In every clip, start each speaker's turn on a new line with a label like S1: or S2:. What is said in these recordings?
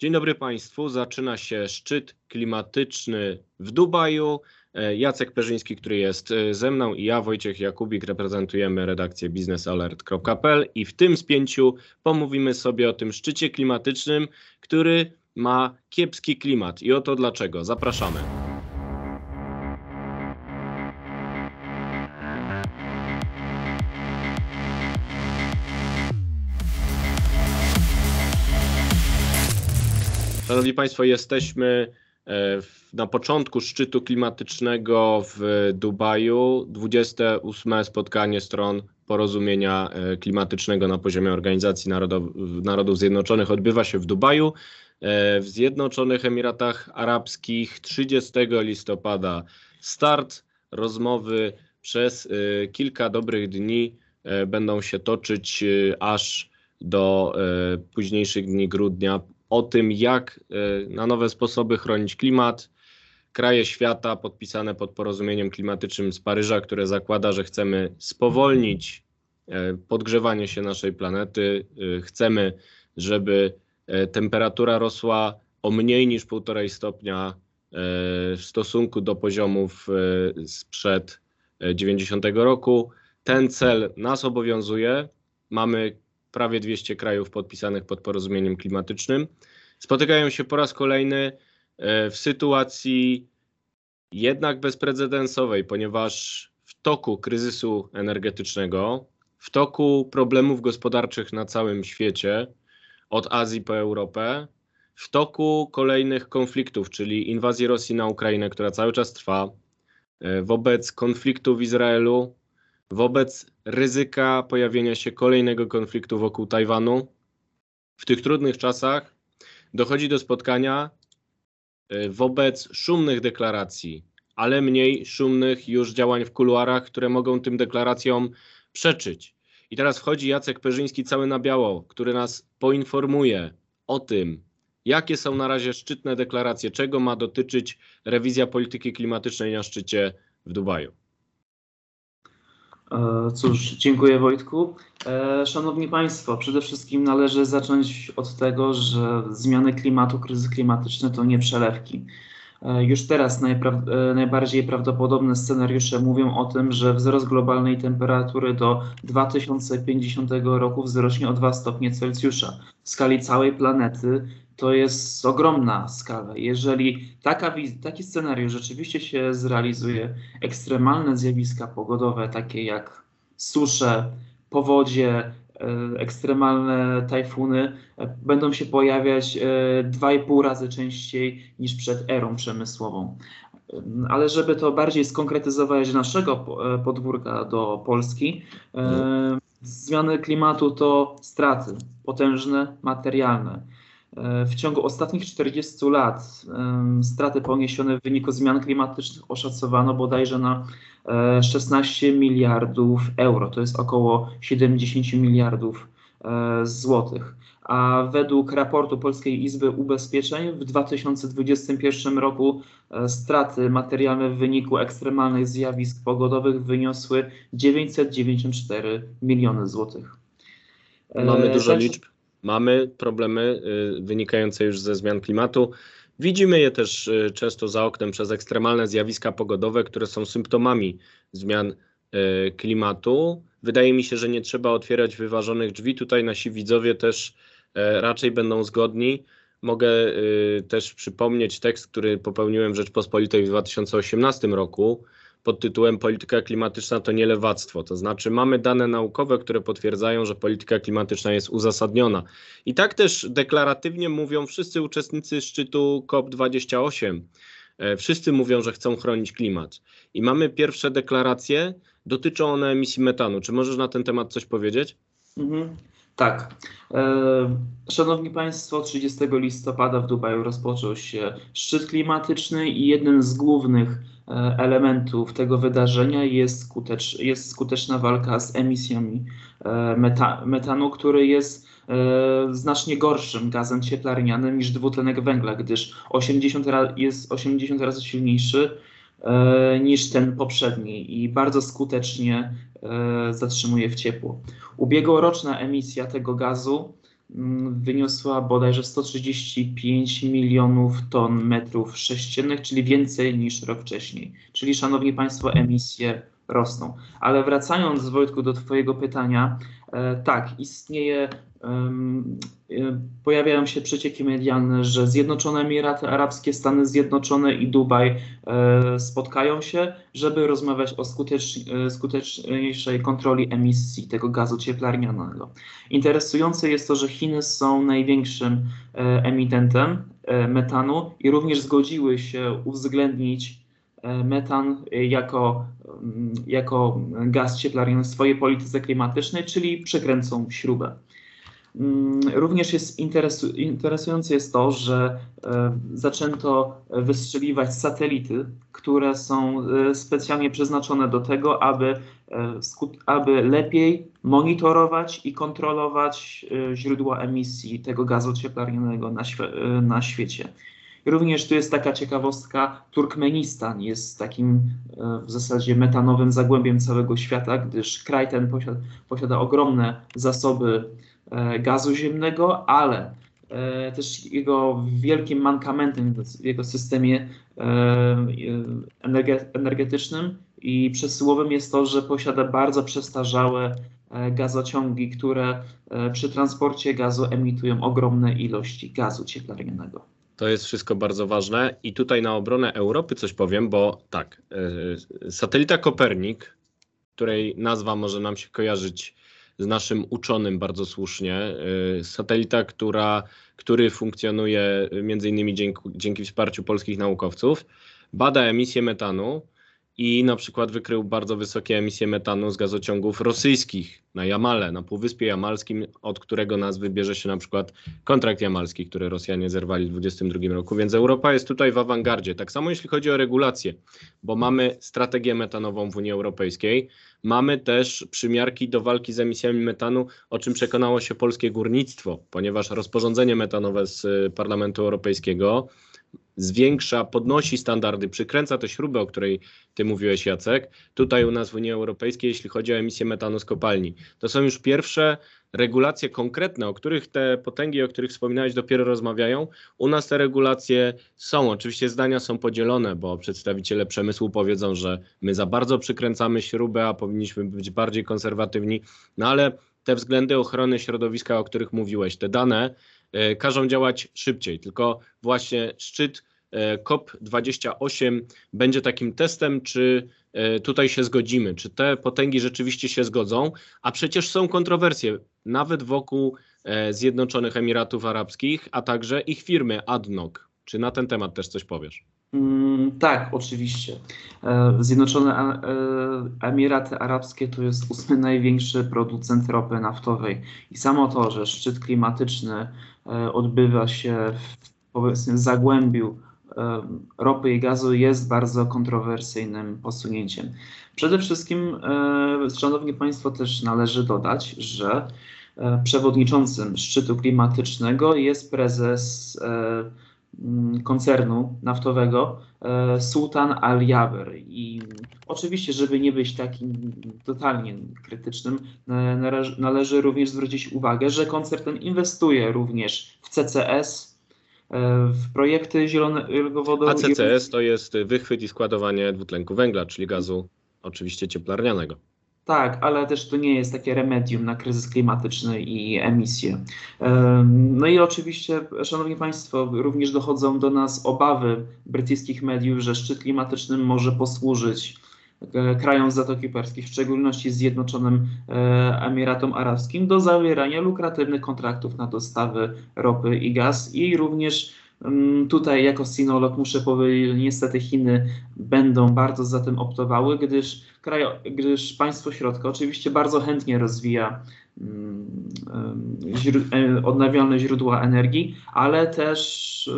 S1: Dzień dobry Państwu. Zaczyna się szczyt klimatyczny w Dubaju. E, Jacek Perzyński, który jest e, ze mną i ja, Wojciech Jakubik, reprezentujemy redakcję biznesalert.pl i w tym spięciu pomówimy sobie o tym szczycie klimatycznym, który ma kiepski klimat. I oto dlaczego. Zapraszamy. Szanowni Państwo, jesteśmy e, na początku szczytu klimatycznego w Dubaju. 28 spotkanie stron porozumienia e, klimatycznego na poziomie Organizacji Narodów, Zjednoczonych odbywa się w Dubaju. E, w Zjednoczonych Emiratach Arabskich 30 listopada start rozmowy przez kilka dobrych dni będą się toczyć aż do późniejszych dni grudnia o tym, jak e, na nowe sposoby chronić klimat. Kraje świata podpisane pod porozumieniem klimatycznym z Paryża, które zakłada, że chcemy spowolnić e, podgrzewanie się naszej planety. E, chcemy, żeby temperatura rosła o mniej niż 1,5 stopnia w stosunku do poziomów sprzed 90 roku. Ten cel nas obowiązuje. Mamy prawie 200 krajów podpisanych pod porozumieniem klimatycznym, spotykają się po raz kolejny e, w sytuacji jednak bezprecedensowej, ponieważ w toku kryzysu energetycznego, w toku problemów gospodarczych na całym świecie, od Azji po Europę, w toku kolejnych konfliktów, czyli inwazji Rosji na Ukrainę, która cały czas trwa, e, wobec konfliktu w Izraelu, wobec ryzyka pojawienia się kolejnego konfliktu wokół Tajwanu. W tych trudnych czasach dochodzi do spotkania e, wobec szumnych deklaracji, ale mniej szumnych już działań w kuluarach, które mogą tym deklaracjom przeczyć. I teraz wchodzi Jacek Perzyński cały na biało, który nas poinformuje o tym, jakie są na razie szczytne deklaracje, czego ma dotyczyć rewizja polityki klimatycznej na szczycie w Dubaju.
S2: E, cóż, dziękuję Wojtku. E, szanowni Państwo, przede wszystkim należy zacząć od tego, że zmiany klimatu, kryzys klimatyczny to nie przelewki. E, już teraz najbardziej prawdopodobne scenariusze mówią o tym, że wzrost globalnej temperatury do 2050 roku wzrośnie o 2 stopnie Celsjusza. W skali całej planety to jest ogromna skala. Jeżeli taka, taki scenariusz rzeczywiście się zrealizuje, ekstremalne zjawiska pogodowe, takie jak susze, powodzie, e, ekstremalne tajfuny e, będą się pojawiać 2,5 e, razy częściej niż przed erą przemysłową. Ale żeby to bardziej skonkretyzować naszego podwórka do Polski, zmiany klimatu to straty potężne, materialne E, w ciągu ostatnich 40 lat straty poniesione w wyniku zmian klimatycznych oszacowano bodajże na 16 e, miliardów euro. To jest około 70 miliardów e, złotych. A według raportu Polskiej Izby Ubezpieczeń w 2021 roku straty materialne w wyniku ekstremalnych zjawisk pogodowych wyniosły 994 miliony złotych.
S1: Mamy dużo liczb. Mamy problemy y, wynikające już ze zmian klimatu. Widzimy je też y, często za oknem przez ekstremalne zjawiska pogodowe, które są symptomami zmian y, klimatu. Wydaje mi się, że nie trzeba otwierać wyważonych drzwi. Tutaj nasi widzowie też raczej będą zgodni. Mogę też przypomnieć tekst, który popełniłem w Rzeczpospolitej w 2018 roku pod tytułem Polityka klimatyczna to nie lewactwo. To znaczy, mamy dane naukowe, które potwierdzają, że polityka klimatyczna jest uzasadniona. I tak też deklaratywnie mówią wszyscy uczestnicy szczytu COP28. E, wszyscy mówią, że chcą chronić klimat. I mamy pierwsze deklaracje, dotyczą one emisji metanu. Czy możesz na ten temat coś powiedzieć?
S2: Mhm. Tak. E, szanowni Państwo, 30 listopada w Dubaju rozpoczął się szczyt klimatyczny i jednym z głównych elementów tego wydarzenia jest, skutecz, jest skuteczna walka z emisjami e, meta, metanu, który jest znacznie gorszym gazem cieplarnianym niż dwutlenek węgla, gdyż 80 jest 80 razy silniejszy E, niż ten poprzedni i bardzo skutecznie e, zatrzymuje w ciepło. Ubiegłoroczna emisja tego gazu wyniosła bodajże 135 milionów ton metrów sześciennych, czyli więcej niż rok wcześniej. Czyli, szanowni państwo, emisje rosną. Ale wracając, Wojtku, do Twojego pytania, e, tak, istnieje, pojawiają się przecieki medialne, że Zjednoczone Emiraty Arabskie, Stany Zjednoczone i Dubaj e, spotkają się, żeby rozmawiać o skutecz, skuteczniejszej kontroli emisji tego gazu cieplarnianego. Interesujące jest to, że Chiny są największym emitentem metanu i również zgodziły się uwzględnić metan jako Mm, jako gaz cieplarniany w swojej polityce klimatycznej, czyli przekręcą śrubę. Mm, również jest interesu, interesujące jest to, że e, zaczęto wystrzeliwać satelity, które są e, specjalnie przeznaczone do tego, aby, e, aby lepiej monitorować i kontrolować źródła emisji tego gazu cieplarnianego na, świe na świecie. Również tu jest taka ciekawostka, Turkmenistan jest takim e, w zasadzie metanowym zagłębiem całego świata, gdyż kraj ten posiada, posiada ogromne zasoby e, gazu ziemnego, ale e, też jego wielkim mankamentem w jego systemie energetycznym i przesyłowym jest to, że posiada bardzo przestarzałe gazociągi, które przy transporcie gazu emitują ogromne ilości gazu cieplarnianego.
S1: To jest wszystko bardzo ważne. I tutaj na obronę Europy coś powiem, bo tak, e, satelita Kopernik, której nazwa może nam się kojarzyć z naszym uczonym bardzo słusznie, e, satelita, która, który funkcjonuje między innymi dzięki, dzięki wsparciu polskich naukowców, bada emisję metanu i na przykład wykrył bardzo wysokie emisje metanu z gazociągów rosyjskich na Jamale, na Półwyspie Jamalskim, od którego nazwy bierze się na przykład kontrakt jamalski, który Rosjanie zerwali w 2022 roku. Więc Europa jest tutaj w awangardzie. Tak samo jeśli chodzi o regulacje, bo mamy strategię metanową w Unii Europejskiej, mamy też przymiarki do walki z emisjami metanu, o czym przekonało się polskie górnictwo, ponieważ rozporządzenie metanowe z Parlamentu Europejskiego zwiększa, podnosi standardy, przykręca tę śrubę, o której ty mówiłeś, Jacek, tutaj u nas w Unii Europejskiej, jeśli chodzi o emisję metanu z kopalni. To są już pierwsze regulacje konkretne, o których te potęgi, o których wspominałeś, dopiero rozmawiają. U nas te regulacje są. Oczywiście zdania są podzielone, bo przedstawiciele przemysłu powiedzą, że my za bardzo przykręcamy śrubę, a powinniśmy być bardziej konserwatywni. No ale te względy ochrony środowiska, o których mówiłeś, te dane każą działać szybciej. Tylko właśnie szczyt E, COP28 będzie takim testem, czy e, tutaj się zgodzimy, czy te potęgi rzeczywiście się zgodzą, a przecież są kontrowersje nawet wokół e, Zjednoczonych Emiratów Arabskich, a także ich firmy ADNOC. Czy na ten temat też coś powiesz?
S2: Mm, tak, oczywiście. Zjednoczone Emiraty Arabskie to jest ósmy największy producent ropy naftowej. I samo to, że szczyt klimatyczny odbywa się w powiedzmy zagłębiu ropy i gazu jest bardzo kontrowersyjnym posunięciem. Przede wszystkim, e, Szanowni Państwo, też należy dodać, że e, przewodniczącym szczytu klimatycznego jest prezes e, koncernu naftowego Sultan Al-Jaber. I oczywiście, żeby nie być takim totalnie krytycznym, należy również zwrócić uwagę, że koncern ten inwestuje również w CCS, w projekty zielonego wodoru.
S1: A CCS to jest wychwyt i składowanie dwutlenku węgla, czyli gazu oczywiście cieplarnianego.
S2: Tak, ale też to nie jest takie remedium na kryzys klimatyczny i emisje. No i oczywiście, Szanowni Państwo, również dochodzą do nas obawy brytyjskich mediów, że szczyt klimatyczny może posłużyć E, krajom Zatoki Perskiej, w szczególności Zjednoczonym e, Emiratom Arabskim, do zawierania lukratywnych kontraktów na dostawy ropy i gaz i również Tutaj jako sinolog muszę powiedzieć, niestety Chiny będą bardzo za tym optowały, gdyż, kraj, gdyż państwo środka oczywiście bardzo chętnie rozwija e, odnawialne źródła energii, ale też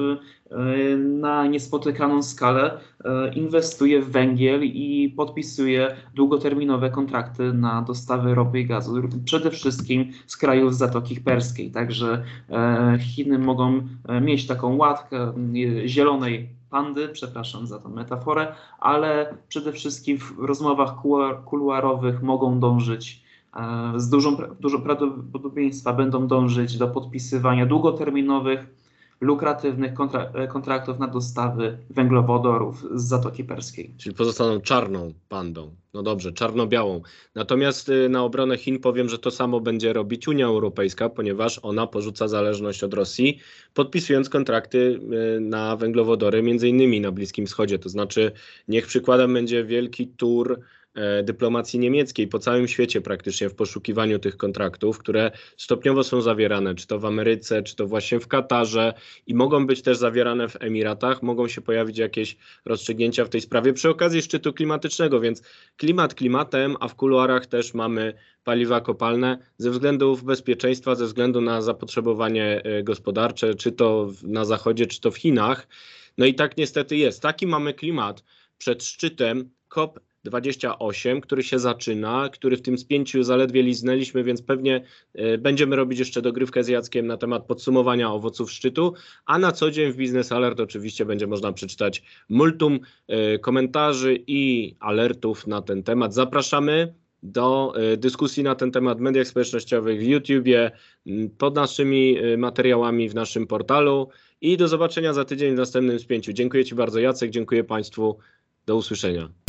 S2: na niespotykaną skalę e, inwestuje w węgiel i podpisuje długoterminowe kontrakty na dostawy ropy i gazu, przede wszystkim z krajów Zatoki Perskiej. Także e, Chiny mogą mieć taką łatkę zielonej pandy, przepraszam za tę metaforę, ale przede wszystkim w rozmowach kuluarowych mogą dążyć z dużą, dużą prawdopodobieństwa będą dążyć do podpisywania długoterminowych lukratywnych kontra e, kontraktów na dostawy węglowodorów z Zatoki Perskiej.
S1: Czyli pozostaną czarną pandą. No dobrze, czarno-białą. Natomiast y, na obronę Chin powiem, że to samo będzie robić Unia Europejska, ponieważ ona porzuca zależność od Rosji, podpisując kontrakty y, na węglowodory, między innymi na Bliskim Wschodzie. To znaczy, niech przykładem będzie wielki tur dyplomacji niemieckiej po całym świecie praktycznie w poszukiwaniu tych kontraktów, które stopniowo są zawierane, czy to w Ameryce, czy to właśnie w Katarze i mogą być też zawierane w Emiratach, mogą się pojawić jakieś rozstrzygnięcia w tej sprawie przy okazji szczytu klimatycznego, więc klimat klimatem, a w kuluarach też mamy paliwa kopalne ze względów bezpieczeństwa, ze względu na zapotrzebowanie e, gospodarcze, czy to na zachodzie, czy to w Chinach. No i tak niestety jest. Taki mamy klimat przed szczytem COP 28, który się zaczyna, który w tym spięciu zaledwie liznęliśmy, więc pewnie e, będziemy robić jeszcze dogrywkę z Jackiem na temat podsumowania owoców szczytu, a na co dzień w Business Alert oczywiście będzie można przeczytać multum e, komentarzy i alertów na ten temat. Zapraszamy do e, dyskusji na ten temat w mediach społecznościowych, w YouTubie, pod naszymi materiałami w naszym portalu i do zobaczenia za tydzień w następnym spięciu. Dziękuję Ci bardzo Jacek, dziękuję Państwu, do usłyszenia.